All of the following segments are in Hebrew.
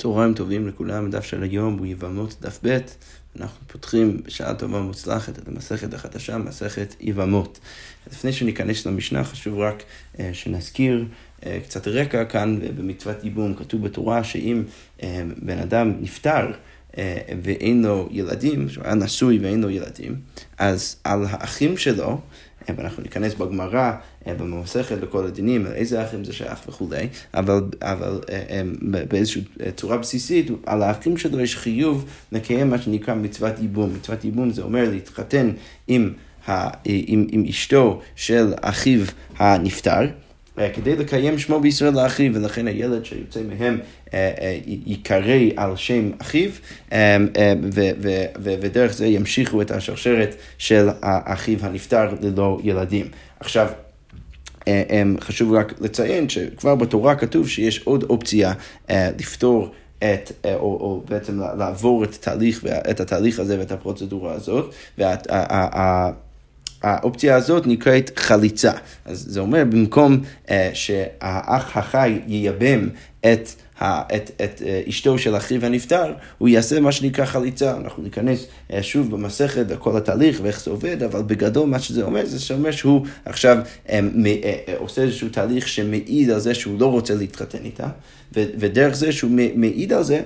צהריים טובים לכולם, הדף של היום הוא יבמות דף ב', אנחנו פותחים בשעה טובה ומוצלחת את המסכת החדשה, מסכת יבמות. לפני שניכנס למשנה חשוב רק uh, שנזכיר uh, קצת רקע כאן במצוות ייבום, כתוב בתורה שאם uh, בן אדם נפטר uh, ואין לו ילדים, שהוא היה נשוי ואין לו ילדים, אז על האחים שלו ואנחנו ניכנס בגמרא, אה, במסכת, בכל הדינים, איזה אחים זה שייך וכולי, אבל, אבל אה, אה, באיזושהי צורה בסיסית, על האחים שלו יש חיוב לקיים מה שנקרא מצוות ייבום. מצוות ייבום זה אומר להתחתן עם, עם, עם אשתו של אחיו הנפטר. כדי לקיים שמו בישראל לאחיו, ולכן הילד שיוצא מהם ייקרא על שם אחיו, ודרך זה ימשיכו את השרשרת של אחיו הנפטר ללא ילדים. עכשיו, חשוב רק לציין שכבר בתורה כתוב שיש עוד אופציה לפתור את, או, או בעצם לעבור את התהליך, את התהליך הזה ואת הפרוצדורה הזאת, וה, האופציה הזאת נקראת חליצה. אז זה אומר, במקום uh, שהאח החי ייבם את, את, את uh, אשתו של אחיו הנפטר, הוא יעשה מה שנקרא חליצה. אנחנו ניכנס uh, שוב במסכת לכל התהליך ואיך זה עובד, אבל בגדול מה שזה אומר, זה שאומר שהוא עכשיו uh, עושה איזשהו תהליך שמעיד על זה שהוא לא רוצה להתחתן איתה, ודרך זה שהוא מעיד על זה,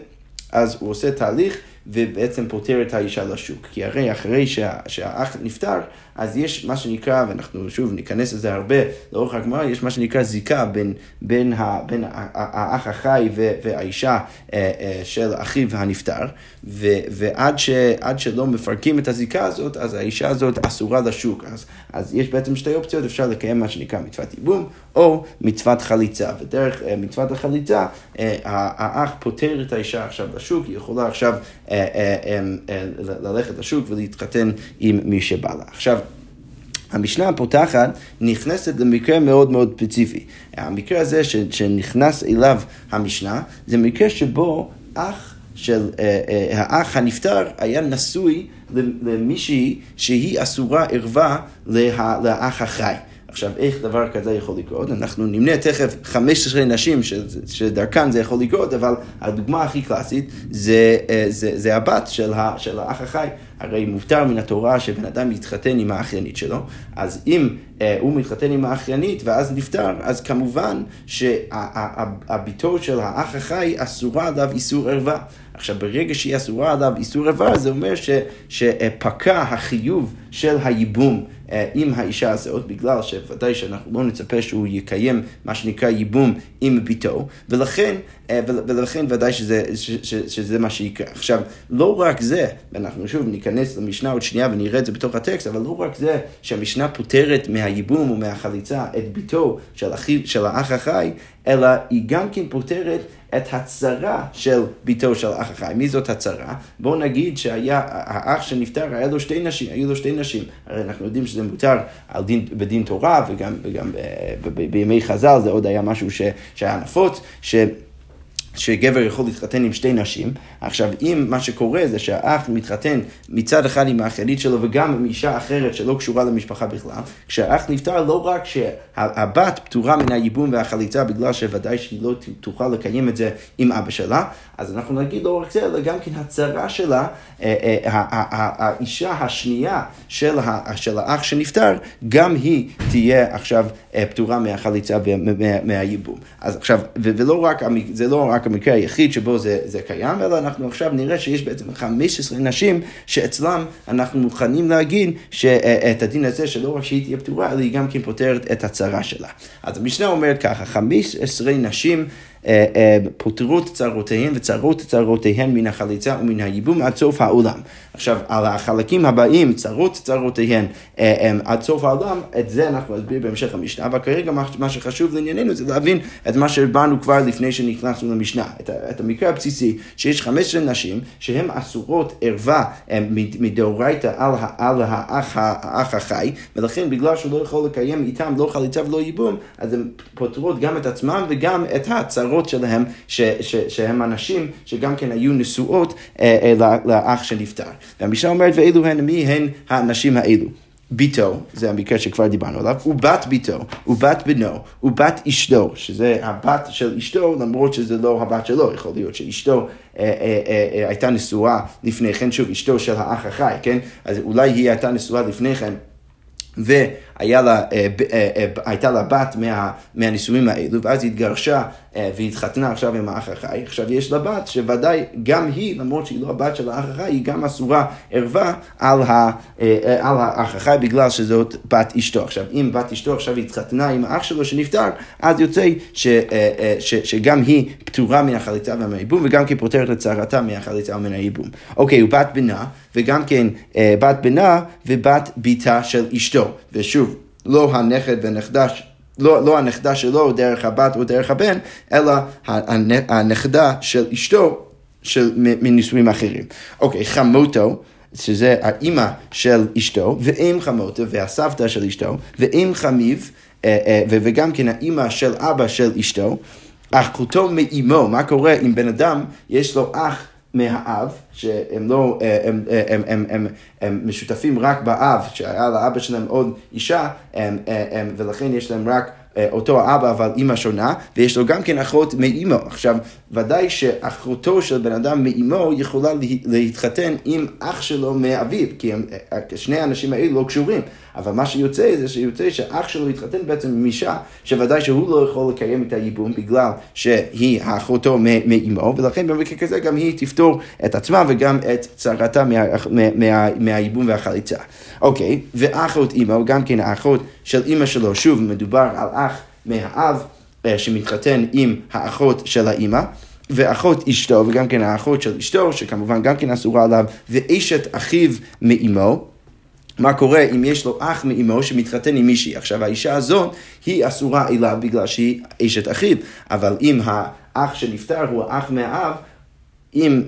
אז הוא עושה תהליך ובעצם פותר את האישה לשוק. כי הרי אחרי שה, שהאח נפטר, אז יש מה שנקרא, ואנחנו שוב ניכנס לזה הרבה לאורך הגמרא, יש מה שנקרא זיקה בין, בין, ה, בין האח החי והאישה אה, אה, של אחיו הנפטר, ו, ועד ש, שלא מפרקים את הזיקה הזאת, אז האישה הזאת אסורה לשוק. אז, אז יש בעצם שתי אופציות, אפשר לקיים מה שנקרא מצוות ייבום, או מצוות חליצה. ודרך אה, מצוות החליצה, האח פותר את האישה עכשיו לשוק, היא יכולה עכשיו ללכת לשוק ולהתחתן עם מי שבא לה. עכשיו, המשנה הפותחת נכנסת למקרה מאוד מאוד ספציפי. המקרה הזה שנכנס אליו המשנה, זה מקרה שבו אח של uh, uh, האח הנפטר היה נשוי למישהי שהיא אסורה ערווה לאח החי. עכשיו, איך דבר כזה יכול לקרות? אנחנו נמנה תכף 15 נשים שדרכן זה יכול לקרות, אבל הדוגמה הכי קלאסית זה, אה, זה, זה הבת של, ה, של האח החי. הרי מותר מן התורה שבן אדם יתחתן עם האחיינית שלו, אז אם אה, הוא מתחתן עם האחיינית ואז נפטר, אז כמובן שהביתו של האח החי אסורה עליו איסור ערווה. עכשיו, ברגע שהיא אסורה עליו איסור ערווה, זה אומר ש, שפקע החיוב של הייבום אה, עם האישה הזאת, בגלל שוודאי שאנחנו לא נצפה שהוא יקיים מה שנקרא ייבום עם ביתו, ולכן, אה, ולכן ודאי שזה, ש, ש, שזה מה שיקרה. עכשיו, לא רק זה, ואנחנו שוב ניכנס למשנה עוד שנייה ונראה את זה בתוך הטקסט, אבל לא רק זה שהמשנה פותרת מהייבום ומהחליצה את ביתו של, אחיו, של האח החי, אלא היא גם כן פותרת את הצרה של ביתו של האח החי. מי זאת הצרה? בואו נגיד שהיה, האח שנפטר, היה לו שתי נשים, היו לו שתי נשים. הרי אנחנו יודעים שזה מותר דין, בדין תורה, וגם, וגם בימי חז"ל זה עוד היה משהו ש, שהיה נפוץ, ש... שגבר יכול להתחתן עם שתי נשים. עכשיו, אם מה שקורה זה שהאח מתחתן מצד אחד עם האחיינית שלו וגם עם אישה אחרת שלא קשורה למשפחה בכלל, כשהאח נפטר לא רק שהבת פטורה מן הייבום והחליצה בגלל שוודאי שהיא לא תוכל לקיים את זה עם אבא שלה, אז אנחנו נגיד לא רק זה, אלא גם כן הצרה שלה, אה, אה, האישה השנייה של האח שנפטר, גם היא תהיה עכשיו אה, פטורה מהחליצה ומהייבום. אז עכשיו, ולא רק, זה לא רק המקרה היחיד שבו זה, זה קיים, אלא אנחנו עכשיו נראה שיש בעצם 15 נשים שאצלם אנחנו מוכנים להגיד שאת הדין הזה, שלא רק שהיא תהיה פטורה, אלא היא גם כן פותרת את הצרה שלה. אז המשנה אומרת ככה, 15 נשים אה, אה, פוטרות צרותיהן וצרות צרותיהן מן החליצה ומן הייבום עד סוף העולם. עכשיו, על החלקים הבאים, צרות צרותיהן אה, עד סוף העולם, את זה אנחנו נסביר בהמשך המשנה, אבל כרגע מה שחשוב לענייננו זה להבין את מה שהבנו כבר לפני שנכנסנו למשנה, את, את המקרה הבסיסי, שיש 15 נשים שהן אסורות ערווה מדאורייתא על, על האח, האח החי, ולכן בגלל שהוא לא יכול לקיים איתם לא חליצה ולא ייבום, אז הן פוטרות גם את עצמם וגם את הצרות. החברות שלהם, ש, ש, שהם אנשים שגם כן היו נשואות אה, אה, לאח שנפטר. והמשנה אומרת, ואלו הן, מי הן הנשים האלו? ביתו, זה המקרה שכבר דיברנו עליו, ובת ביתו, ובת בנו, ובת אשתו, שזה הבת של אשתו, למרות שזה לא הבת שלו, יכול להיות שאשתו אה, אה, אה, אה, הייתה נשואה לפני כן, שוב, אשתו של האח החי, כן? אז אולי היא הייתה נשואה לפני כן. והיה לה, אה, אה, אה, הייתה לה בת מה, מהנישואים האלו, ואז היא התגרשה והתחתנה עכשיו עם האח החי. עכשיו יש לה בת שוודאי גם היא, למרות שהיא לא הבת של האח החי, היא גם אסורה ערווה על, על האח החי בגלל שזאת בת אשתו. עכשיו, אם בת אשתו עכשיו התחתנה עם האח שלו שנפטר, אז יוצא ש, ש, שגם היא פטורה מן החליצה ומהייבום, וגם כן פותרת את צערתה מהחליצה ומן הייבום. אוקיי, ובת בנה, וגם כן בת בנה ובת ביתה של אשתו. ושוב, לא הנכד והנכדה, לא, לא הנכדה שלו דרך הבת או דרך הבן, אלא הנכדה של אשתו של, מנישואים אחרים. אוקיי, חמותו. שזה האימא של אשתו, ואם חמותו, והסבתא של אשתו, ואם חמיב, אה, אה, וגם כן האימא של אבא של אשתו, אחותו מאימו, מה קורה אם בן אדם יש לו אח מהאב, שהם לא, אה, הם, הם, הם, הם, הם, הם משותפים רק באב, שהיה לאבא שלהם עוד אישה, הם, הם, ולכן יש להם רק אה, אותו האבא אבל אימא שונה, ויש לו גם כן אחות מאימו. עכשיו, ודאי שאחותו של בן אדם מאימו יכולה להתחתן עם אח שלו מאביו, כי הם, אה, שני האנשים האלו לא קשורים. אבל מה שיוצא זה שיוצא שאח שלו התחתן בעצם עם אישה, שוודאי שהוא לא יכול לקיים את הייבום בגלל שהיא אחותו מאימו, ולכן במקרה כזה גם היא תפתור את עצמה וגם את צרתה מה, מה, מה, מהייבום והחליצה. אוקיי, ואחות אימו, גם כן האחות של אימא שלו, שוב מדובר על אח מהאב אה, שמתחתן עם האחות של האימא. ואחות אשתו, וגם כן האחות של אשתו, שכמובן גם כן אסורה עליו, ואשת אחיו מאמו, מה קורה אם יש לו אח מאמו שמתחתן עם מישהי. עכשיו, האישה הזאת היא אסורה אליו בגלל שהיא אשת אחיו, אבל אם האח שנפטר הוא האח מהאב, אם,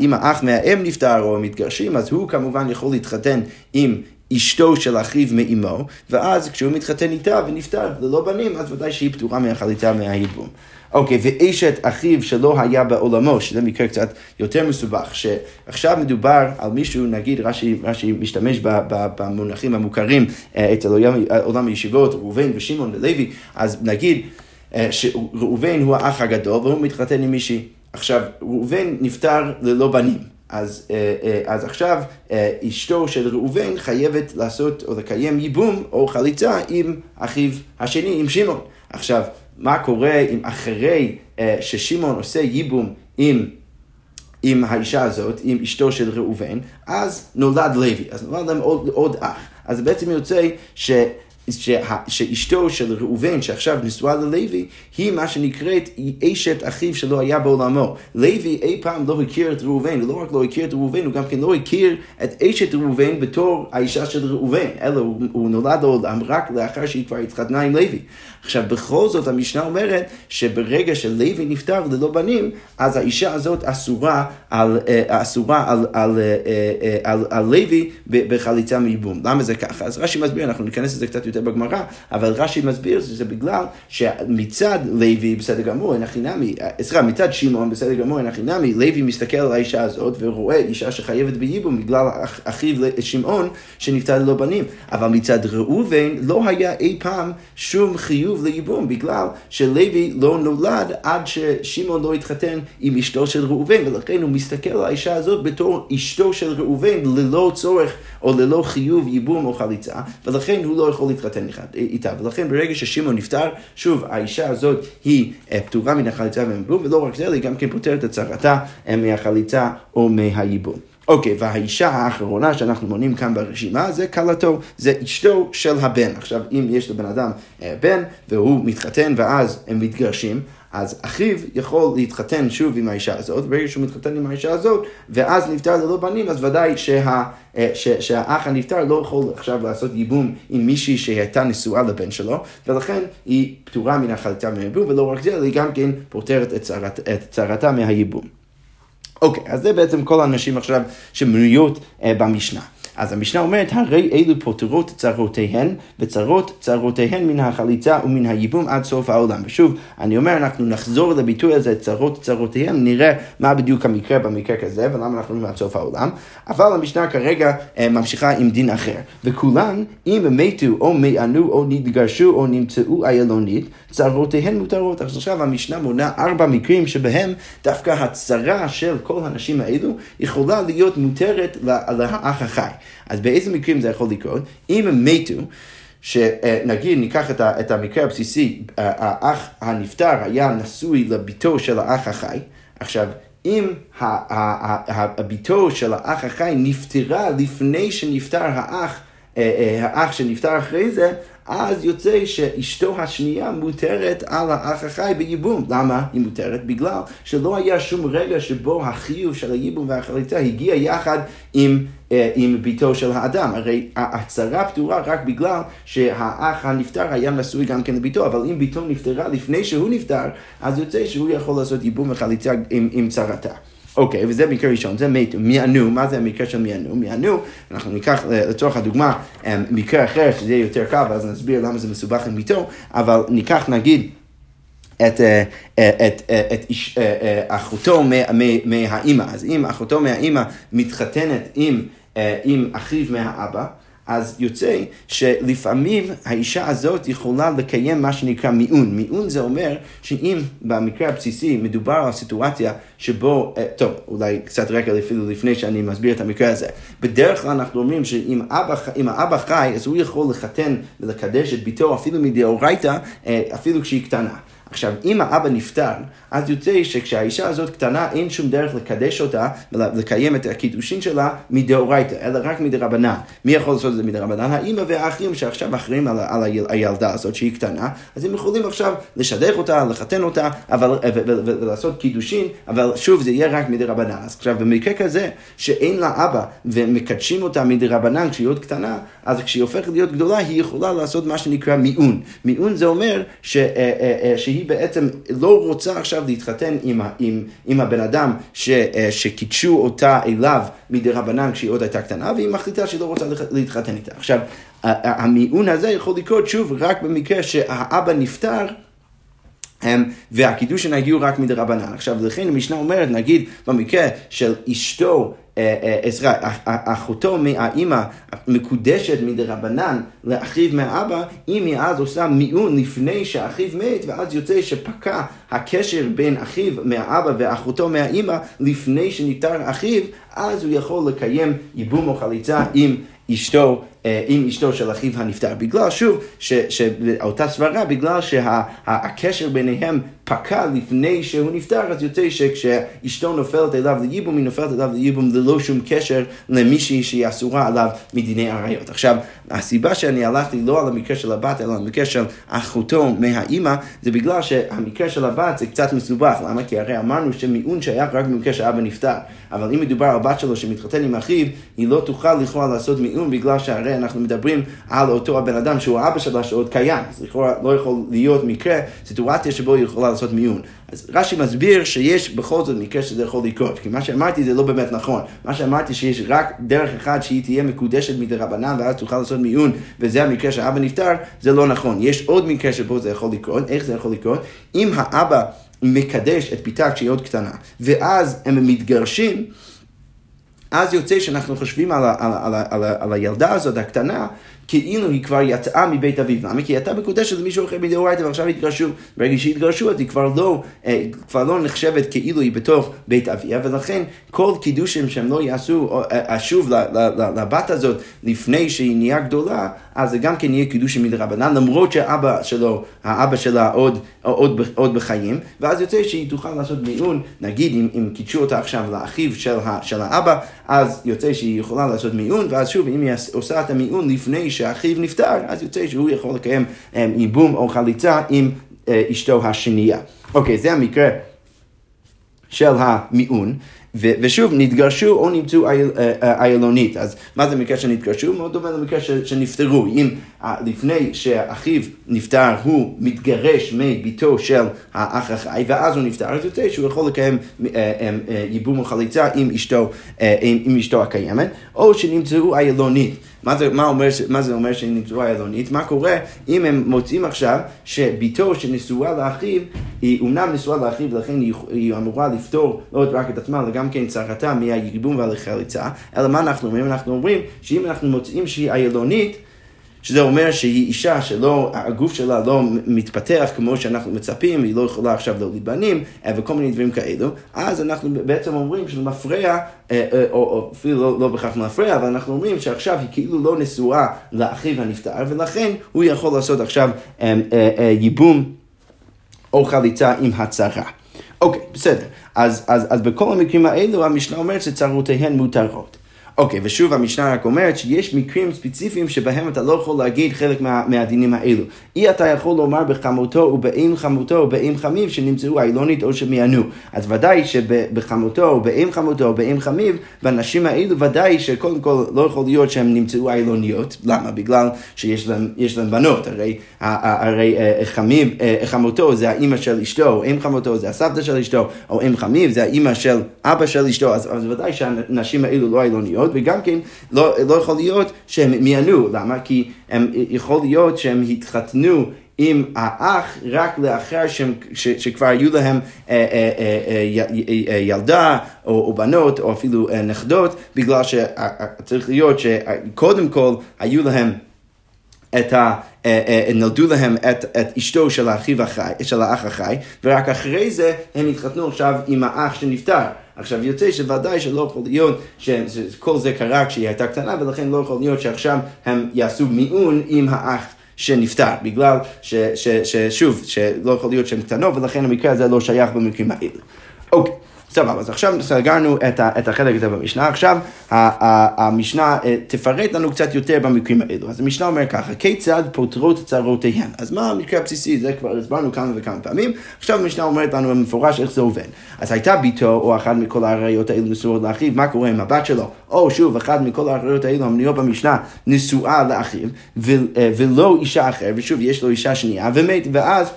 אם האח מהאם נפטר או מתגרשים, אז הוא כמובן יכול להתחתן עם אשתו של אחיו מאמו, ואז כשהוא מתחתן איתה ונפטר ללא בנים, אז ודאי שהיא פטורה מהחליטה מהייבום. אוקיי, ואשת אחיו שלא היה בעולמו, שזה מקרה קצת יותר מסובך, שעכשיו מדובר על מישהו, נגיד רש"י, רש"י משתמש במונחים המוכרים אה, אצל עולם הישיבות, ראובן ושמעון ולוי, אז נגיד אה, שראובן הוא האח הגדול והוא מתחתן עם מישהי. עכשיו, ראובן נפטר ללא בנים. אז, אה, אז עכשיו אשתו של ראובן חייבת לעשות או לקיים ייבום או חליצה עם אחיו השני, עם שמעון. עכשיו, מה קורה אם אחרי ששמעון עושה ייבום עם, עם האישה הזאת, עם אשתו של ראובן, אז נולד לוי, אז נולד להם עוד, עוד אח. אז בעצם יוצא ש... שאשתו של ראובן, שעכשיו נשואה ללוי, היא מה שנקראת אשת אחיו שלא היה בעולמו. לוי אי פעם לא הכיר את ראובן, ולא רק לא הכיר את ראובן, הוא גם כן לא הכיר את אשת ראובן בתור האישה של ראובן, אלא הוא, הוא נולד לעולם רק לאחר שהיא כבר התחתנה עם לוי. עכשיו, בכל זאת המשנה אומרת שברגע שלוי נפטר ללא בנים, אז האישה הזאת אסורה על, אה, אסורה על, על, אה, אה, על, על, על לוי בחליצה מייבום. למה זה ככה? אז רש"י מסביר, אנחנו ניכנס לזה קצת יותר בגמרא, אבל רש"י מסביר שזה בגלל שמצד לוי, בסדר גמור, אין הכי נמי, סליחה, מצד שמעון, בסדר גמור, אין הכי נמי, לוי מסתכל על האישה הזאת ורואה אישה שחייבת בייבום בגלל אחיו שמעון שנפטר ללא בנים. אבל מצד ראובן לא היה אי פעם שום חיוב לייבום, בגלל שלוי לא נולד עד ששמעון לא התחתן עם אשתו של ראובן, ולכן הוא מסתכל על האישה הזאת בתור אשתו של ראובן, ללא צורך או ללא חיוב ייבום או חליצה, ולכן הוא לא יכול להתחתן איתה. ולכן ברגע ששמעון נפטר, שוב, האישה הזאת היא אה, פטורה מן החליצה והייבום, ולא רק זה, היא גם כן פותרת את צרתה אה, מהחליצה או מהייבום. אוקיי, okay, והאישה האחרונה שאנחנו מונים כאן ברשימה זה כלתו, זה אשתו של הבן. עכשיו, אם יש לבן אדם אה, בן והוא מתחתן ואז הם מתגרשים, אז אחיו יכול להתחתן שוב עם האישה הזאת, וברגע שהוא מתחתן עם האישה הזאת, ואז נפטר ללא בנים, אז ודאי שה, אה, ש, שהאח הנפטר לא יכול עכשיו לעשות ייבום עם מישהי שהייתה נשואה לבן שלו, ולכן היא פטורה מן החליטה מהייבום, ולא רק זה, היא גם כן פותרת את, צרת, את צרתה מהייבום. אוקיי, אז זה בעצם כל הנשים עכשיו שמנויות אה, במשנה. אז המשנה אומרת, הרי אלו פותרות צרותיהן, וצרות צרותיהן מן החליצה ומן הייבום עד סוף העולם. ושוב, אני אומר, אנחנו נחזור לביטוי הזה, צרות צרותיהן, נראה מה בדיוק המקרה במקרה כזה, ולמה אנחנו אומרים עד סוף העולם. אבל המשנה כרגע אה, ממשיכה עם דין אחר. וכולן, אם מתו או מענו או נתגרשו או נמצאו איילונית, צרותיהן מותרות. אז עכשיו המשנה מונה ארבע מקרים שבהם דווקא הצרה של כל הנשים האלו יכולה להיות מותרת לאח החי. אז באיזה מקרים זה יכול לקרות? אם הם מתו, שנגיד ניקח את המקרה הבסיסי, האח הנפטר היה נשוי לביתו של האח החי, עכשיו אם הביתו של האח החי נפטרה לפני שנפטר האח, אה, אה, האח שנפטר אחרי זה, אז יוצא שאשתו השנייה מותרת על האח החי בייבום. למה היא מותרת? בגלל שלא היה שום רגע שבו החיוב של הייבום והחליטה הגיע יחד עם, אה, עם ביתו של האדם. הרי הצרה פתורה רק בגלל שהאח הנפטר היה נשוי גם כן לביתו, אבל אם ביתו נפטרה לפני שהוא נפטר, אז יוצא שהוא יכול לעשות ייבום וחליטה עם, עם צרתה. אוקיי, okay, וזה מקרה ראשון, זה מתו, מיענו, מה זה המקרה של מיענו? מיענו, אנחנו ניקח אה, לצורך הדוגמה אה, מקרה אחר שזה יהיה יותר קל, ואז נסביר למה זה מסובך עם מיתו, אבל ניקח נגיד את, אה, את, את, את איש, אחותו מהאימא, אז אם אחותו מהאימא מתחתנת עם, עם אחיו מהאבא, אז יוצא שלפעמים האישה הזאת יכולה לקיים מה שנקרא מיעון. מיעון זה אומר שאם במקרה הבסיסי מדובר על סיטואציה שבו, אה, טוב, אולי קצת רקע אפילו לפני שאני מסביר את המקרה הזה. בדרך כלל אנחנו אומרים שאם אבא, האבא חי, אז הוא יכול לחתן ולקדש את ביתו אפילו מדאורייתא, אה, אפילו כשהיא קטנה. עכשיו, אם האבא נפטר, אז יוצא שכשהאישה הזאת קטנה, אין שום דרך לקדש אותה ולקיים את הקידושין שלה מדאורייתא, אלא רק מדרבנן. מי יכול לעשות את זה מדרבנן? האימא והאחים שעכשיו אחראים על, על הילדה הזאת שהיא קטנה, אז הם יכולים עכשיו לשדך אותה, לחתן אותה, אבל, ולעשות קידושין, אבל שוב, זה יהיה רק מדרבנן. אז עכשיו, במקרה כזה, שאין לה אבא ומקדשים אותה מדרבנן כשהיא עוד קטנה, אז כשהיא הופכת להיות גדולה, היא יכולה לעשות מה שנקרא מיעון. מיעון זה אומר ש, אה, אה, אה, שהיא בעצם לא רוצה עכשיו להתחתן עם, עם, עם הבן אדם ש, שקידשו אותה אליו מדי רבנן כשהיא עוד הייתה קטנה, והיא מחליטה שהיא לא רוצה להתחתן איתה. עכשיו, המיעון הזה יכול לקרות שוב רק במקרה שהאבא נפטר. והקידושין הגיעו רק מדרבנן. עכשיו, לכן המשנה אומרת, נגיד, במקרה של אשתו עזרא, אה, אחותו מהאימא מקודשת מדרבנן לאחיו מהאבא, אם היא אז עושה מיעון לפני שאחיו מת, ואז יוצא שפקע הקשר בין אחיו מהאבא ואחותו מהאימא לפני שנפטר אחיו, אז הוא יכול לקיים ייבום או חליצה עם אשתו אה, עם אשתו של אחיו הנפטר. בגלל, שוב, שאותה סברה, בגלל שהקשר ביניהם פקע לפני שהוא נפטר, אז יוצא שכשאשתו נופלת אליו לייבום, היא נופלת אליו לייבום ללא שום קשר למישהי שהיא אסורה עליו מדיני עריות. עכשיו, הסיבה שאני הלכתי לא על המקרה של הבת, אלא על המקרה של אחותו מהאימא, זה בגלל שהמקרה של הבת זה קצת מסובך. למה? כי הרי אמרנו שמיעון שייך רק במקרה שאבא נפטר. אבל אם מדובר על בת שלו שמתחתן עם אחיו, היא לא תוכל לכאורה לעשות מיעון, בגלל שהרי אנחנו מדברים על אותו הבן אדם שהוא האבא שלה שעוד קיים. אז לכאורה לא יכול להיות מקרה, סיטואציה שבו היא יכולה לעשות מיון. אז רש"י מסביר שיש בכל זאת מקרה שזה יכול לקרות, כי מה שאמרתי זה לא באמת נכון. מה שאמרתי שיש רק דרך אחת שהיא תהיה מקודשת מדי רבנן ואז תוכל לעשות מיון, וזה המקרה שהאבא נפטר, זה לא נכון. יש עוד מקרה שבו זה יכול לקרות, איך זה יכול לקרות? אם האבא מקדש את ביתה כשהיא עוד קטנה, ואז הם מתגרשים, אז יוצא שאנחנו חושבים על, ה, על, על, על, על הילדה הזאת הקטנה, כאילו היא כבר יצאה מבית אביו. למה? כי היא הייתה מקודשת למישהו אחר מדאורייתא ועכשיו התגרשו. ברגע שהתגרשו אז היא כבר לא, אה, כבר לא נחשבת כאילו היא בתוך בית אביה, ולכן כל קידושים שהם לא יעשו אה, שוב לבת הזאת לפני שהיא נהיה גדולה, אז זה גם כן יהיה קידושים מדרבנן, למרות שהאבא שלו, האבא שלה עוד, עוד, עוד בחיים, ואז יוצא שהיא תוכל לעשות מיעון, נגיד אם, אם קידשו אותה עכשיו לאחיו של, של האבא, אז יוצא שהיא יכולה לעשות מיעון, ואז שוב, אם היא עושה את המיעון לפני שאחיו נפטר, אז יוצא שהוא יכול לקיים אמ, ייבום או חליצה עם אה, אשתו השנייה. אוקיי, זה המקרה של המיעון. ושוב, נתגרשו או נמצאו איילונית. אז מה זה מקרה שנתגרשו? מאוד דומה למקרה שנפטרו. אם לפני שאחיו נפטר, הוא מתגרש מביתו של האח החי, ואז הוא נפטר, אז יוצא שהוא יכול לקיים ייבום או חליצה עם אשתו, עם אשתו הקיימת, או שנמצאו איילונית. מה זה, מה, אומר, מה זה אומר שהיא נשואה אלונית? מה קורה אם הם מוצאים עכשיו שביתו שנשואה לאחיו, היא אומנם נשואה לאחיו ולכן היא, היא אמורה לפתור לא רק את עצמה, אלא גם כן צרתה מהייבום והחליצה, אלא מה אנחנו אומרים? אנחנו אומרים שאם אנחנו מוצאים שהיא איילונית, שזה אומר שהיא אישה שלא, הגוף שלה לא מתפתח כמו שאנחנו מצפים, היא לא יכולה עכשיו להוליד בנים אה, וכל מיני דברים כאלו, אז אנחנו בעצם אומרים שזה מפריע, אה, אה, או, אפילו לא, לא בכך מפריע, אבל אנחנו אומרים שעכשיו היא כאילו לא נשואה לאחיו הנפטר, ולכן הוא יכול לעשות עכשיו ייבום או חליצה עם הצהרה. אוקיי, בסדר. אז, אז, אז בכל המקרים האלו המשנה אומרת שצרותיהן מותרות. אוקיי, ושוב המשנה רק אומרת שיש מקרים ספציפיים שבהם אתה לא יכול להגיד חלק מה, מהדינים האלו. אי אתה יכול לומר בחמותו ובאם חמותו ובאם חמיב שנמצאו אילונית או שמיענו. אז ודאי שבחמותו ובאם חמותו ובאם חמיב, בנשים האלו ודאי שקודם כל לא יכול להיות שהן נמצאו אילוניות. למה? בגלל שיש להם בנות. הרי, הרי אה, חמיב, אה, חמותו זה האימא של אשתו, או אם חמותו זה הסבתא של אשתו, או אם חמיב זה האימא של אבא של אשתו, אז, אז ודאי שהנשים האלו לא אילוניות. להיות, וגם כן לא, לא יכול להיות שהם מיענו, למה? כי הם, יכול להיות שהם התחתנו עם האח רק לאחר שהם, ש, שכבר היו להם אה, אה, אה, אה, ילדה או, או בנות או אפילו אה, נכדות, בגלל שצריך להיות שקודם כל היו להם את ה... נולדו להם את, את אשתו של החי, של האח החי, ורק אחרי זה הם התחתנו עכשיו עם האח שנפטר. עכשיו יוצא שוודאי שלא יכול להיות שכל זה קרה כשהיא הייתה קטנה ולכן לא יכול להיות שעכשיו הם יעשו מיעון עם האח שנפטר, בגלל ששוב, שלא יכול להיות שהן קטנות ולכן המקרה הזה לא שייך במקרים האלה. אוקיי. סבבה, אז עכשיו סגרנו את, ה, את החלק הזה במשנה, עכשיו המשנה אה, תפרט לנו קצת יותר במקרים האלו. אז המשנה אומר ככה, כיצד פותרות צרותיהן? אז מה המקרה הבסיסי? זה כבר הסברנו כמה וכמה פעמים, עכשיו המשנה אומרת לנו במפורש איך זה עובד. אז הייתה ביתו או אחת מכל האריות האלו נשואות לאחיו, מה קורה עם הבת שלו? או שוב, אחת מכל האריות האלו המנויות במשנה נשואה לאחיו, אה, ולא אישה אחרת, ושוב, יש לו אישה שנייה, ומת, ואז,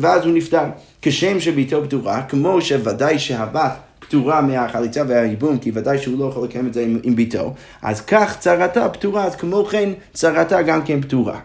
ואז הוא נפטר. כשם שביתו פטורה, כמו שוודאי שהבת פטורה מהחליצה והייבום, כי ודאי שהוא לא יכול לקיים את זה עם, עם ביתו, אז כך צרתה פטורה, אז כמו כן צרתה גם כן פטורה.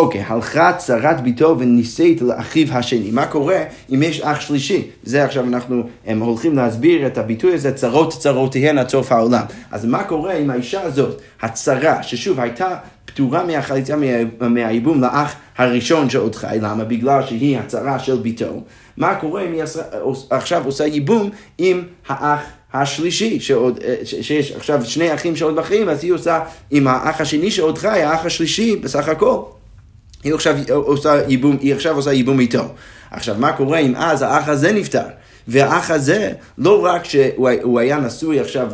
אוקיי, הלכה צרת ביתו ונישאת לאחיו השני. מה קורה אם יש אח שלישי? זה עכשיו אנחנו הם הולכים להסביר את הביטוי הזה, צרות צרותיהן עד סוף העולם. אז מה קורה עם האישה הזאת, הצרה, ששוב הייתה פטורה מהחליצה מהייבום לאח הראשון שעוד חי, למה? בגלל שהיא הצרה של ביתו. מה קורה אם היא עכשיו עושה ייבום עם האח השלישי, שעוד, שיש עכשיו שני אחים שעוד בחיים, אז היא עושה עם האח השני שעוד חי, האח השלישי בסך הכל. היא עכשיו עושה ייבום, היא עכשיו עושה ייבום איתו. עכשיו, מה קורה אם אז האח הזה נפטר? והאח הזה, לא רק שהוא היה נשוי עכשיו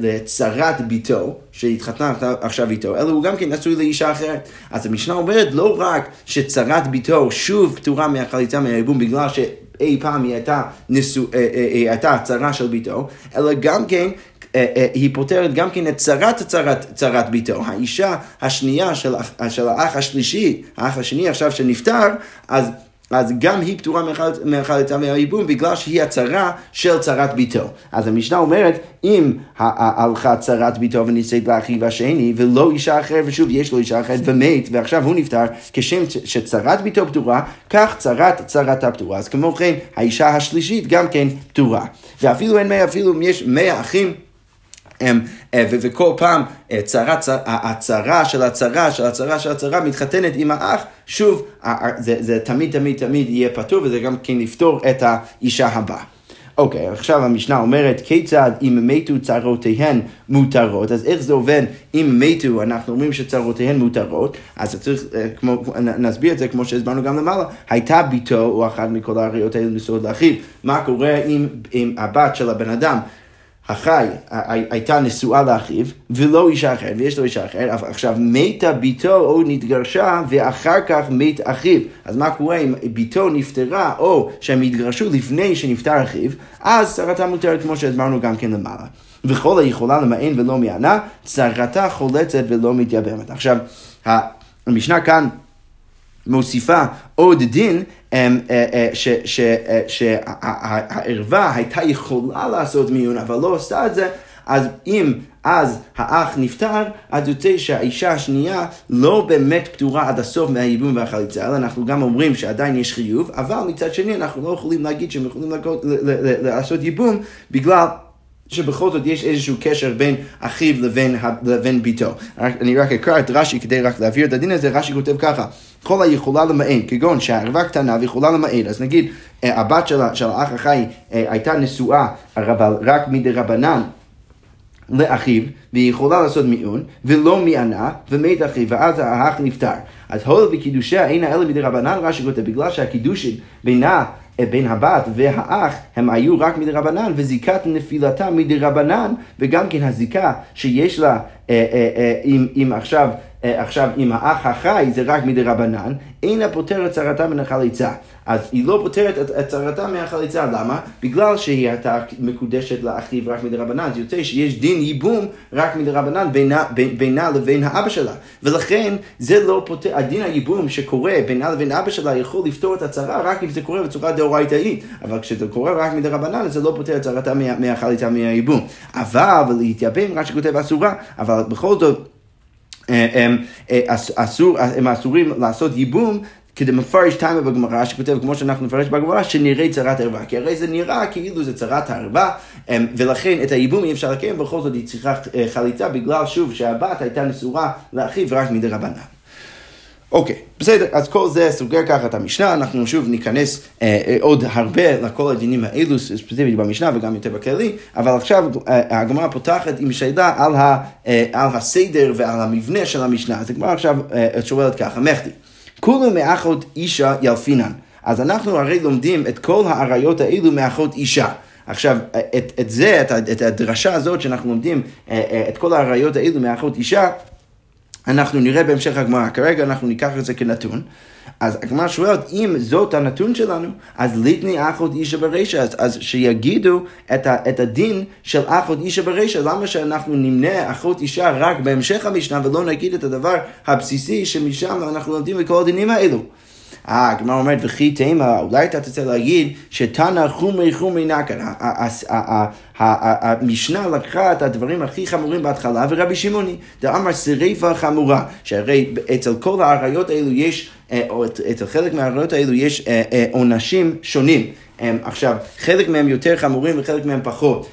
לצרת ביתו, שהתחתנה עכשיו איתו, אלא הוא גם כן נשוי לאישה אחרת. אז המשנה אומרת לא רק שצרת ביתו שוב פטורה מהחליצה מהייבום בגלל ש... אי פעם היא הייתה, נשוא, אה, אה, אה, הייתה צרה של ביתו, אלא גם כן היא פותרת גם כן את צרת צרת, צרת ביתו. האישה השנייה של, של האח השלישי, האח השני עכשיו שנפטר, אז אז גם היא פטורה מהחלטה מהייבום בגלל שהיא הצרה של צרת ביתו. אז המשנה אומרת, אם הלכה צרת ביתו ונישאת לאחיו השני ולא אישה אחרת, ושוב יש לו אישה אחרת ומת ועכשיו הוא נפטר, כשם שצרת ביתו פטורה, כך צרת צרתה פטורה. אז כמו כן, האישה השלישית גם כן פטורה. ואפילו אין מאה, אפילו אם יש מאה אחים אה, וכל פעם אה, צרה, הצרה של הצרה של הצרה של הצרה מתחתנת עם האח, שוב, זה, זה תמיד תמיד תמיד יהיה פטור, וזה גם כן לפתור את האישה הבאה. אוקיי, okay, עכשיו המשנה אומרת, כיצד אם מתו צרותיהן מותרות, אז איך זה עובד? אם מתו, אנחנו אומרים שצרותיהן מותרות, אז צריך, אה, כמו, נסביר את זה כמו שהסברנו גם למעלה, הייתה ביתו או אחת מכל האריות האלה נשואות לאחיו, מה קורה אם, אם הבת של הבן אדם החי הייתה נשואה לאחיו, ולא אישה אחרת, ויש לו אישה אחרת, עכשיו מתה ביתו או נתגרשה, ואחר כך מת אחיו. אז מה קורה אם ביתו נפטרה, או שהם התגרשו לפני שנפטר אחיו, אז צרתה מותרת כמו שהסברנו גם כן למעלה. וכל היכולה למען ולא מענה, צרתה חולצת ולא מתייבמת. עכשיו, המשנה כאן מוסיפה עוד דין אמ, אה, אה, שהערווה הייתה יכולה לעשות מיון, אבל לא עשתה את זה, אז אם אז האח נפטר, אז יוצא שהאישה השנייה לא באמת פטורה עד הסוף מהייבום והחליצה, אלא אנחנו גם אומרים שעדיין יש חיוב, אבל מצד שני אנחנו לא יכולים להגיד שהם יכולים לעשות ייבום בגלל שבכל זאת יש איזשהו קשר בין אחיו לבין, לבין ביתו. אני רק אקרא את רש"י כדי רק להבהיר את הדין הזה, רש"י כותב ככה, כל היכולה למען, כגון שהערווה קטנה ויכולה למען, אז נגיד אה, הבת של, של האח החי אה, הייתה נשואה, אבל רק מדי רבנן, לאחיו, והיא יכולה לעשות מיון, ולא מענה, ומת אחיו, ואז האח נפטר. אז הול וקידושיה אינה אלא מדי רבנן, רש"י כותב, בגלל שהקידושין בינה בין הבת והאח הם היו רק מדי רבנן, וזיקת נפילתה מדי רבנן, וגם כן הזיקה שיש לה, אה, אה, אם, אם עכשיו אה, עכשיו, אם האח החי זה רק מדי רבנן, אינה פותרת צרתה מן החליצה. אז היא לא פותרת את צרתה מהחליצה, למה? בגלל שהיא הייתה מקודשת לאחיו רק מדי רבנן, זה יוצא שיש דין ייבום רק מדי רבנן בינה, בינה לבין האבא שלה. ולכן זה לא פותר, הדין הייבום שקורה בינה לבין אבא שלה יכול לפתור את הצרה רק אם זה קורה בצורה דאורייתאית. אבל כשזה קורה רק מדי רבנן, זה לא פותר את צרתה מהחליצה מהייבום. אבל להתייבם, רק שכותב אסורה, אבל בכל זאת... אה, הם, אה, אסור, הם אסורים לעשות ייבום כדי מפרש טיימה בגמרא, שכותב כמו שאנחנו נפרש בגמרא, שנראה צרת ערווה. כי הרי זה נראה כאילו זה צרת הערווה, ולכן את הייבום אי אפשר לקיים, בכל זאת היא צריכה אה, חליצה, בגלל שוב שהבת הייתה נשואה לאחיו רק מדי רבנן. אוקיי, בסדר, אז כל זה סוגר ככה את המשנה, אנחנו שוב ניכנס אה, אה, עוד הרבה לכל הדינים האלו, ספציפית במשנה וגם יותר בכללי, אבל עכשיו אה, הגמרא פותחת עם שאלה על, ה, אה, על הסדר ועל המבנה של המשנה. אז הגמרא עכשיו אה, שואלת ככה, מחטי, כולו מאחות אישה ילפינן. אז אנחנו הרי לומדים את כל האריות האלו מאחות אישה. עכשיו, את, את זה, את, את הדרשה הזאת שאנחנו לומדים, אה, אה, את כל האריות האלו מאחות אישה, אנחנו נראה בהמשך הגמרא, כרגע אנחנו ניקח את זה כנתון. אז הגמרא שואלת, אם זאת הנתון שלנו, אז ליטני אחות אישה ברישה, אז, אז שיגידו את, ה, את הדין של אחות אישה ברישה, למה שאנחנו נמנה אחות אישה רק בהמשך המשנה ולא נגיד את הדבר הבסיסי שמשם אנחנו לומדים את כל הדינים האלו. אה, הגמרא אומרת, וכי תימה, אולי אתה תרצה להגיד שתנא חומי חומי נקר. המשנה לקחה את הדברים הכי חמורים בהתחלה, ורבי שמעוני, דאמר שריפה חמורה, שהרי אצל כל האריות האלו יש, אה, או אצל חלק מהאריות האלו יש אה, אה, עונשים שונים. עכשיו, חלק מהם יותר חמורים וחלק מהם פחות,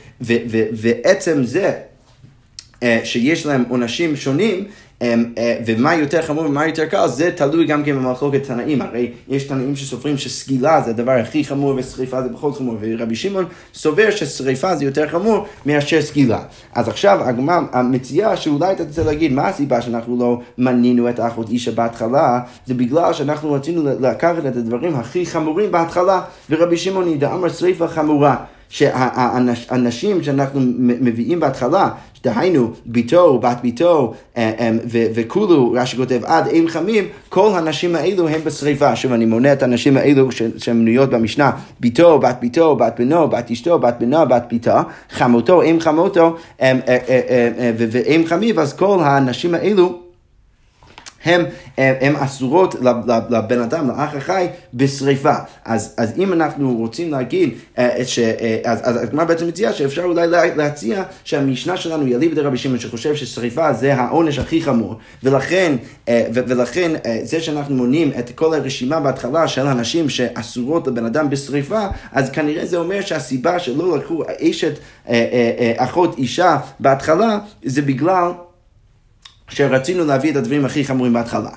ועצם זה שיש להם עונשים שונים, ומה יותר חמור ומה יותר קל, זה תלוי גם כן במחלוקת תנאים. הרי יש תנאים שסופרים שסגילה זה הדבר הכי חמור ושריפה זה פחות חמור, ורבי שמעון סובר ששריפה זה יותר חמור מאשר סגילה. אז עכשיו הגמרא המציעה שאולי אתה רוצה להגיד מה הסיבה שאנחנו לא מנינו את האחות אישה בהתחלה, זה בגלל שאנחנו רצינו לקחת את הדברים הכי חמורים בהתחלה, ורבי שמעון ידע שריפה חמורה. שהאנשים שאנחנו מביאים בהתחלה, דהיינו ביתו, בת ביתו אה, אה, וכולו, רש"י כותב עד אם חמים, כל הנשים האלו הם בשריפה. שוב, אני מונה את הנשים האלו שהן מנויות במשנה, ביתו, בת ביתו, בת בנו, בת אשתו, בת בנו, בת ביתה, חמותו, אם חמותו אה, ואם חמיו, אז כל הנשים האלו הם, הם אסורות לבן אדם, לאח החי, בשריפה. אז, אז אם אנחנו רוצים להגיד, אה, ש, אה, אז, אז הגמרא בעצם מציעה שאפשר אולי להציע שהמשנה שלנו יליב בידי רבי שמעון, שחושב ששריפה זה העונש הכי חמור, ולכן, אה, ולכן זה שאנחנו מונים את כל הרשימה בהתחלה של הנשים שאסורות לבן אדם בשריפה, אז כנראה זה אומר שהסיבה שלא לקחו אשת אחות אישה בהתחלה, זה בגלל שרצינו להביא את הדברים הכי חמורים בהתחלה.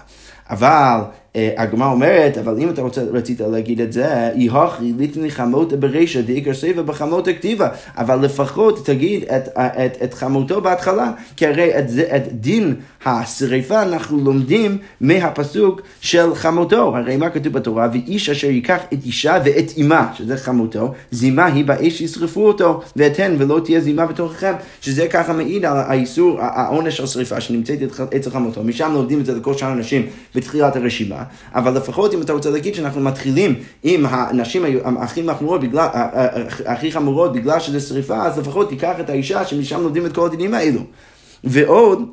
אבל הגמרא אומרת, אבל אם אתה רוצה, רצית להגיד את זה, יהכי ליטני חמותה ברישא דאיקר סייבה בחמותה כתיבה, אבל לפחות תגיד את, את, את חמותו בהתחלה, כי הרי את, את דין השריפה אנחנו לומדים מהפסוק של חמותו, הרי מה כתוב בתורה, ואיש אשר ייקח את אישה ואת אמה, שזה חמותו, זימה היא באש ישרפו אותו, ואתן ולא תהיה זימה בתוככם, שזה ככה מעיד על האיסור, העונש של שריפה שנמצאת אצל חמותו, משם לומדים את זה לכל שאר האנשים בתחילת הרשימה, אבל לפחות אם אתה רוצה להגיד שאנחנו מתחילים עם הנשים הכי מחמורות, בגלל, הכי חמורות בגלל שזה שריפה, אז לפחות תיקח את האישה שמשם לומדים את כל הדינים האלו. ועוד,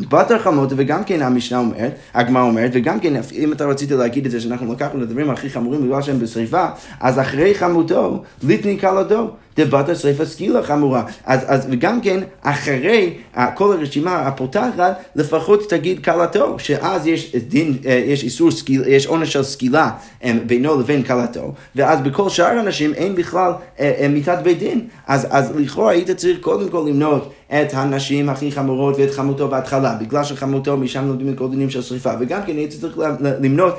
בתר חמות, וגם כן המשנה אומרת, הגמרא אומרת, וגם כן, אם אתה רצית להגיד את זה, שאנחנו לקחנו את הדברים הכי חמורים בגלל שהם בשריפה, אז אחרי חמותו, ליטני קלתו. דבת השריפה סקילה חמורה. אז, אז וגם כן, אחרי כל הרשימה הפותחת, לפחות תגיד כלתו, שאז יש דין, אה, יש איסור סקילה, יש עונש של סקילה אה, בינו לבין כלתו, ואז בכל שאר האנשים אין בכלל אה, מיתת בית דין. אז, אז לכאורה היית צריך קודם כל למנות את הנשים הכי חמורות ואת חמותו בהתחלה, בגלל שחמותו משם לומדים את כל דינים של שריפה, וגם כן היית צריך למנות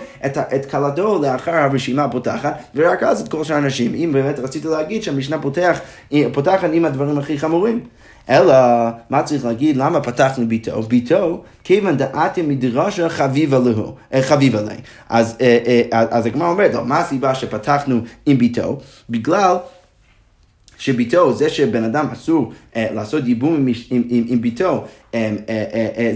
את כלתו לאחר הרשימה הפותחת, ורק אז את כל שאר האנשים. אם באמת רצית להגיד שהמשנה פותח, פותחת עם הדברים הכי חמורים. אלא, מה צריך להגיד? למה פתחנו ביתו? ביתו, כיוון דעתם מדרשה חביבה לו, אה, חביבה להם. אז, אה, אה, אז הגמרא אומרת, לא, מה הסיבה שפתחנו עם ביתו? בגלל שביתו, זה שבן אדם אסור אה, לעשות ייבום עם, עם, עם, עם ביתו, אה, אה, אה,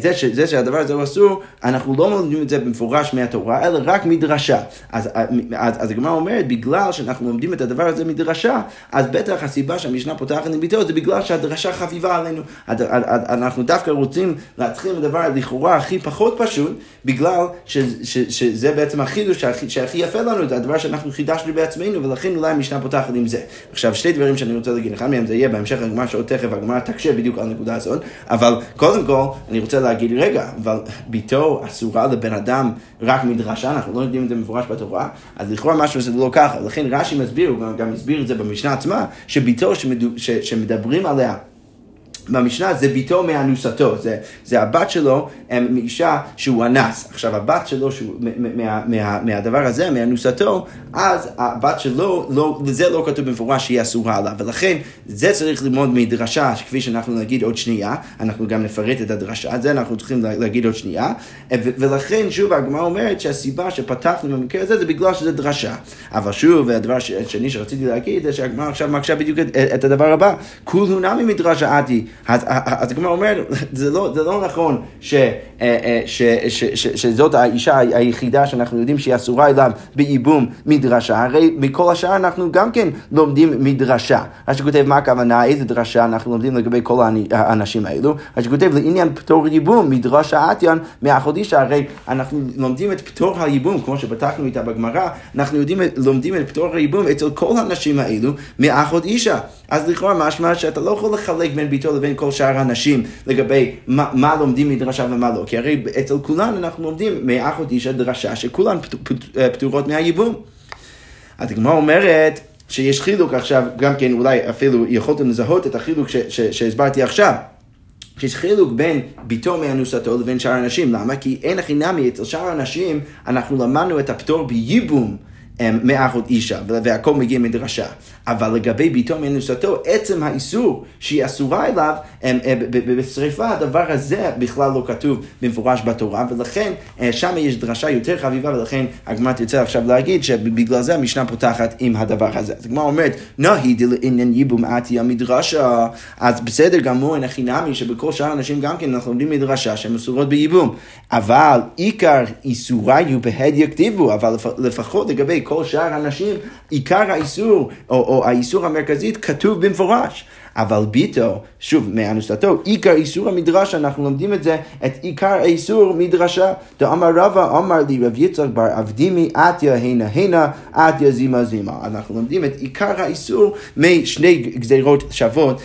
זה, ש, זה שהדבר הזה הוא אסור, אנחנו לא לומדים את זה במפורש מהתורה, אלא רק מדרשה. אז, אז, אז הגמרא אומרת, בגלל שאנחנו לומדים את הדבר הזה מדרשה, אז בטח הסיבה שהמשנה פותחת עם ביתו זה בגלל שהדרשה חביבה עלינו. אנחנו דווקא רוצים להתחיל עם הדבר לכאורה הכי פחות פשוט, בגלל ש, ש, שזה בעצם החידוש שהכי, שהכי יפה לנו, זה הדבר שאנחנו חידשנו בעצמנו, ולכן אולי המשנה פותחת עם זה. עכשיו, שתי דברים שאני רוצה להגיד, אחד מהם זה יהיה בהמשך הגמרא שעוד תכף הגמרא תקשה בדיוק על הנקודה הזאת, אבל קודם כל, אני רוצה להגיד, רגע, אבל ביתו אסורה לבן אדם רק מדרשה, אנחנו לא יודעים את זה מפורש בתורה, אז לכאורה משהו זה לא ככה. לכן רש"י מסביר, הוא גם, הסביר את זה במשנה עצמה, שביתו שמדברים עליה במשנה זה ביתו מאנוסתו, זה, זה הבת שלו מאישה שהוא אנס. עכשיו הבת שלו, שהוא, מה, מה, מהדבר הזה, מאנוסתו, אז הבת שלו, לא, זה לא כתוב במפורש שהיא אסורה עליו, ולכן זה צריך ללמוד מדרשה, כפי שאנחנו נגיד עוד שנייה, אנחנו גם נפרט את הדרשה, זה אנחנו צריכים להגיד עוד שנייה, ולכן שוב הגמרא אומרת שהסיבה שפתחנו במקרה הזה זה בגלל שזה דרשה. אבל שוב, הדבר השני שרציתי להגיד זה שהגמרא עכשיו מקשה בדיוק את, את הדבר הבא, כולו נמי מדרשה עתי. אז הגמרא אומר, זה לא, זה לא נכון ש, ש, ש, ש, שזאת האישה היחידה שאנחנו יודעים שהיא אסורה אליו בייבום מדרשה, הרי מכל השאר אנחנו גם כן לומדים מדרשה. אז שכותב מה הכוונה, איזה דרשה אנחנו לומדים לגבי כל האנשים האלו, אז שכותב לעניין פטור ייבום מדרשה עטיין מהחודישה, הרי אנחנו לומדים את פטור הייבום, כמו שפתחנו איתה בגמרא, אנחנו יודעים, לומדים את פטור הייבום אצל כל הנשים האלו מאחות אישה. אז לכאורה משמע שאתה לא יכול לחלק בין ביתו לבין כל שאר האנשים לגבי מה, מה לומדים מדרשה ומה לא, כי הרי אצל כולן אנחנו לומדים מאחות אישה דרשה שכולן פטורות מהייבום. אז הגמרא אומרת שיש חילוק עכשיו, גם כן אולי אפילו יכולתם לזהות את החילוק שהסברתי עכשיו. שיש חילוק בין ביתו מאנוסתו לבין שאר האנשים. למה? כי אין הכי נמי, אצל שאר האנשים אנחנו למדנו את הפטור בייבום. מאחות אישה, והכל מגיע מדרשה. אבל לגבי ביתו מנוסתו, עצם האיסור שהיא אסורה אליו, בשריפה הדבר הזה בכלל לא כתוב במפורש בתורה, ולכן אה, שם יש דרשה יותר חביבה, ולכן הגמרא תרצה עכשיו להגיד שבגלל זה המשנה פותחת עם הדבר הזה. אז הגמרא אומרת, נהי דלעניין ייבום עתי המדרשה, אז בסדר גמור, אין הכי נמי שבכל שאר האנשים גם כן אנחנו לומדים מדרשה שהן אסורות בייבום. אבל עיקר איסוריו בהדיא כתיבו, אבל לפחות לגבי כל שאר האנשים, עיקר האיסור, או, או האיסור המרכזית, כתוב במפורש. אבל ביתו, שוב, מאנוסתו, עיקר איסור המדרשה, אנחנו לומדים את זה, את עיקר האיסור מדרשה. דאמר רבא, אמר לי רב יצחק בר אבדימי, עטיה הנה הנה, עטיה זימה זימה. אנחנו לומדים את עיקר האיסור משני גזירות שוות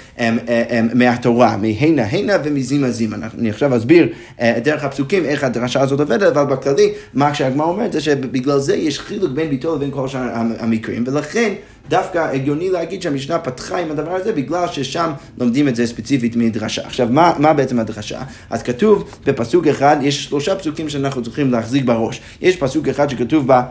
מהתורה, מהנה הנה ומזימה זימה. אני עכשיו אסביר דרך הפסוקים איך הדרשה הזאת עובדת, אבל בכללי, מה שהגמרא אומרת זה שבגלל זה יש חילוק בין ביתו אנוסתו לבין כל שאר המקרים, ולכן דווקא הגיוני להגיד שהמשנה פתחה עם הדבר הזה בגלל ששם לומדים את זה ספציפית מדרשה. עכשיו, מה, מה בעצם הדרשה? אז כתוב בפסוק אחד, יש שלושה פסוקים שאנחנו צריכים להחזיק בראש. יש פסוק אחד שכתוב בה...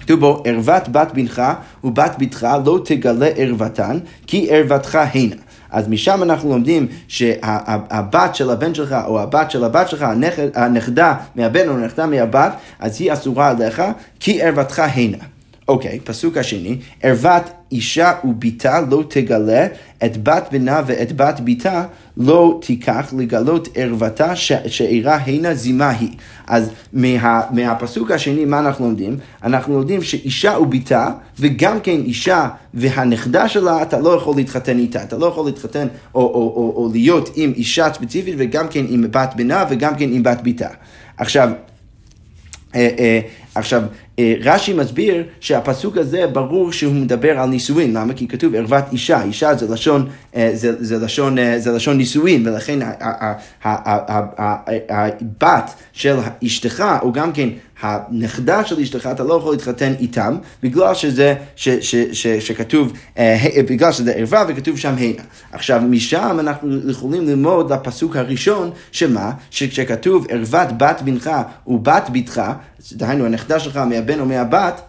כתוב בו, ערוות בת בנך ובת בתך לא תגלה ערוותן, כי ערוותך הנה. אז משם אנחנו לומדים שהבת של הבן שלך או הבת של הבת שלך, הנכד, הנכדה מהבן או הנכדה מהבת, אז היא אסורה עליך, כי ערוותך הנה. אוקיי, פסוק השני, ערוות אישה וביתה לא תגלה, את בת בנה ואת בת ביתה לא תיקח לגלות ערוותה שאירה הנה זימה היא. אז מה, מהפסוק השני, מה אנחנו לומדים? אנחנו לומדים שאישה וביתה, וגם כן אישה והנכדה שלה, אתה לא יכול להתחתן איתה. אתה לא יכול להתחתן או, או, או, או להיות עם אישה ספציפית, וגם כן עם בת בנה, וגם כן עם בת ביתה. עכשיו, אה, אה, עכשיו, רש"י מסביר שהפסוק הזה ברור שהוא מדבר על נישואין, למה? כי כתוב ערוות אישה, אישה זה לשון, אה, זה, זה לשון, אה, זה לשון נישואין, ולכן הבת של אשתך, או גם כן הנכדה של אשתך, אתה לא יכול להתחתן איתם, בגלל שזה, ש, ש, ש, שכתוב, בגלל שזה ערווה וכתוב שם הנה. עכשיו, משם אנחנו יכולים ללמוד לפסוק הראשון, שמה? שכשכתוב ערוות בת בנך ובת בתך, דהיינו הנכדה שלך מהבן או מהבת,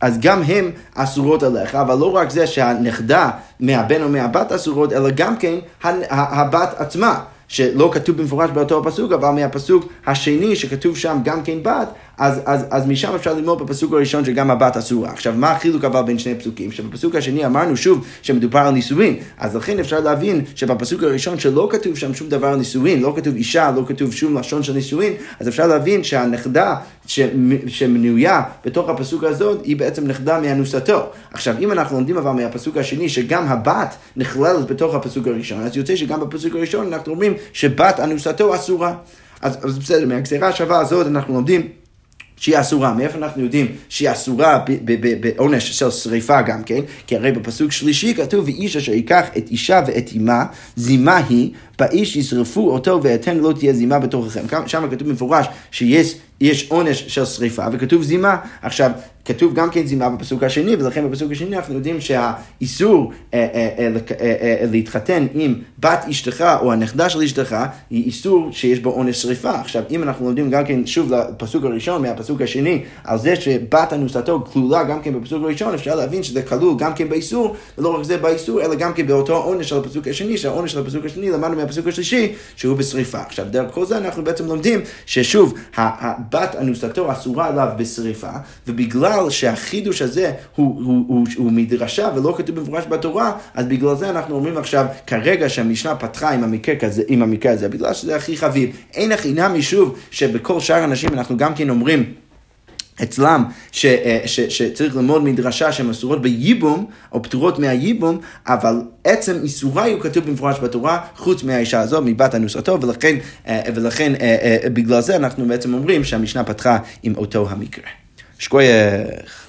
אז גם הן אסורות עליך, אבל לא רק זה שהנכדה מהבן או מהבת אסורות, אלא גם כן הבת עצמה. שלא כתוב במפורש באותו הפסוק, אבל מהפסוק השני שכתוב שם גם כן בת, אז, אז, אז משם אפשר ללמוד בפסוק הראשון שגם הבת אסורה. עכשיו, מה החילוק אבל בין שני פסוקים? שבפסוק השני אמרנו שוב שמדובר על נישואין, אז לכן אפשר להבין שבפסוק הראשון שלא כתוב שם שום דבר על נישואין, לא כתוב אישה, לא כתוב שום לשון של נישואין, אז אפשר להבין שהנכדה שמנויה בתוך הפסוק הזאת היא בעצם נכדה מאנוסתו. עכשיו, אם אנחנו לומדים אבל מהפסוק השני שגם הבת נכללת בתוך הפסוק הראשון, אז יוצא שגם בפסוק הראשון אנחנו אומרים שבת אנוסתו אסורה. אז, אז בסדר, מהגזירה השווה הזאת אנחנו לומדים שהיא אסורה. מאיפה אנחנו יודעים שהיא אסורה בעונש של שריפה גם כן? כי הרי בפסוק שלישי כתוב, ואיש אשר ייקח את אישה ואת אמה, זימה היא, באיש ישרפו אותו ואתן לא תהיה זימה בתוככם. שם כתוב במפורש שיש יש עונש של שריפה וכתוב זימה. עכשיו, כתוב גם כן זימה בפסוק השני, ולכן בפסוק השני אנחנו יודעים שהאיסור אה, אה, אה, להתחתן עם בת אשתך או הנכדה של אשתך, היא איסור שיש בו עונש שריפה. עכשיו, אם אנחנו לומדים גם כן, שוב לפסוק הראשון מהפסוק השני, על זה שבת אנוסתו כלולה גם כן בפסוק הראשון, אפשר להבין שזה כלול גם כן באיסור, ולא רק זה באיסור, אלא גם כן באותו עונש של הפסוק השני, שהעונש של הפסוק השני למדנו מהפסוק השלישי, שהוא בשריפה. עכשיו, דרך כל זה אנחנו בעצם לומדים ששוב, בת אנוסתו אסורה עליו בשריפה, ובגלל שהחידוש הזה הוא, הוא, הוא, הוא מדרשה ולא כתוב במפורש בתורה, אז בגלל זה אנחנו אומרים עכשיו, כרגע שהמשנה פתחה עם המקרה, כזה, עם המקרה הזה, בגלל שזה הכי חביב. אין הכי נמי שוב שבכל שאר האנשים אנחנו גם כן אומרים אצלם ש, אה, ש, שצריך ללמוד מדרשה שהן אסורות בייבום, או פטורות מהייבום, אבל עצם איסורה הוא כתוב במפורש בתורה, חוץ מהאישה הזו, מבת אנוסתו, ולכן, אה, ולכן אה, בגלל זה אנחנו בעצם אומרים שהמשנה פתחה עם אותו המקרה. שכוייך.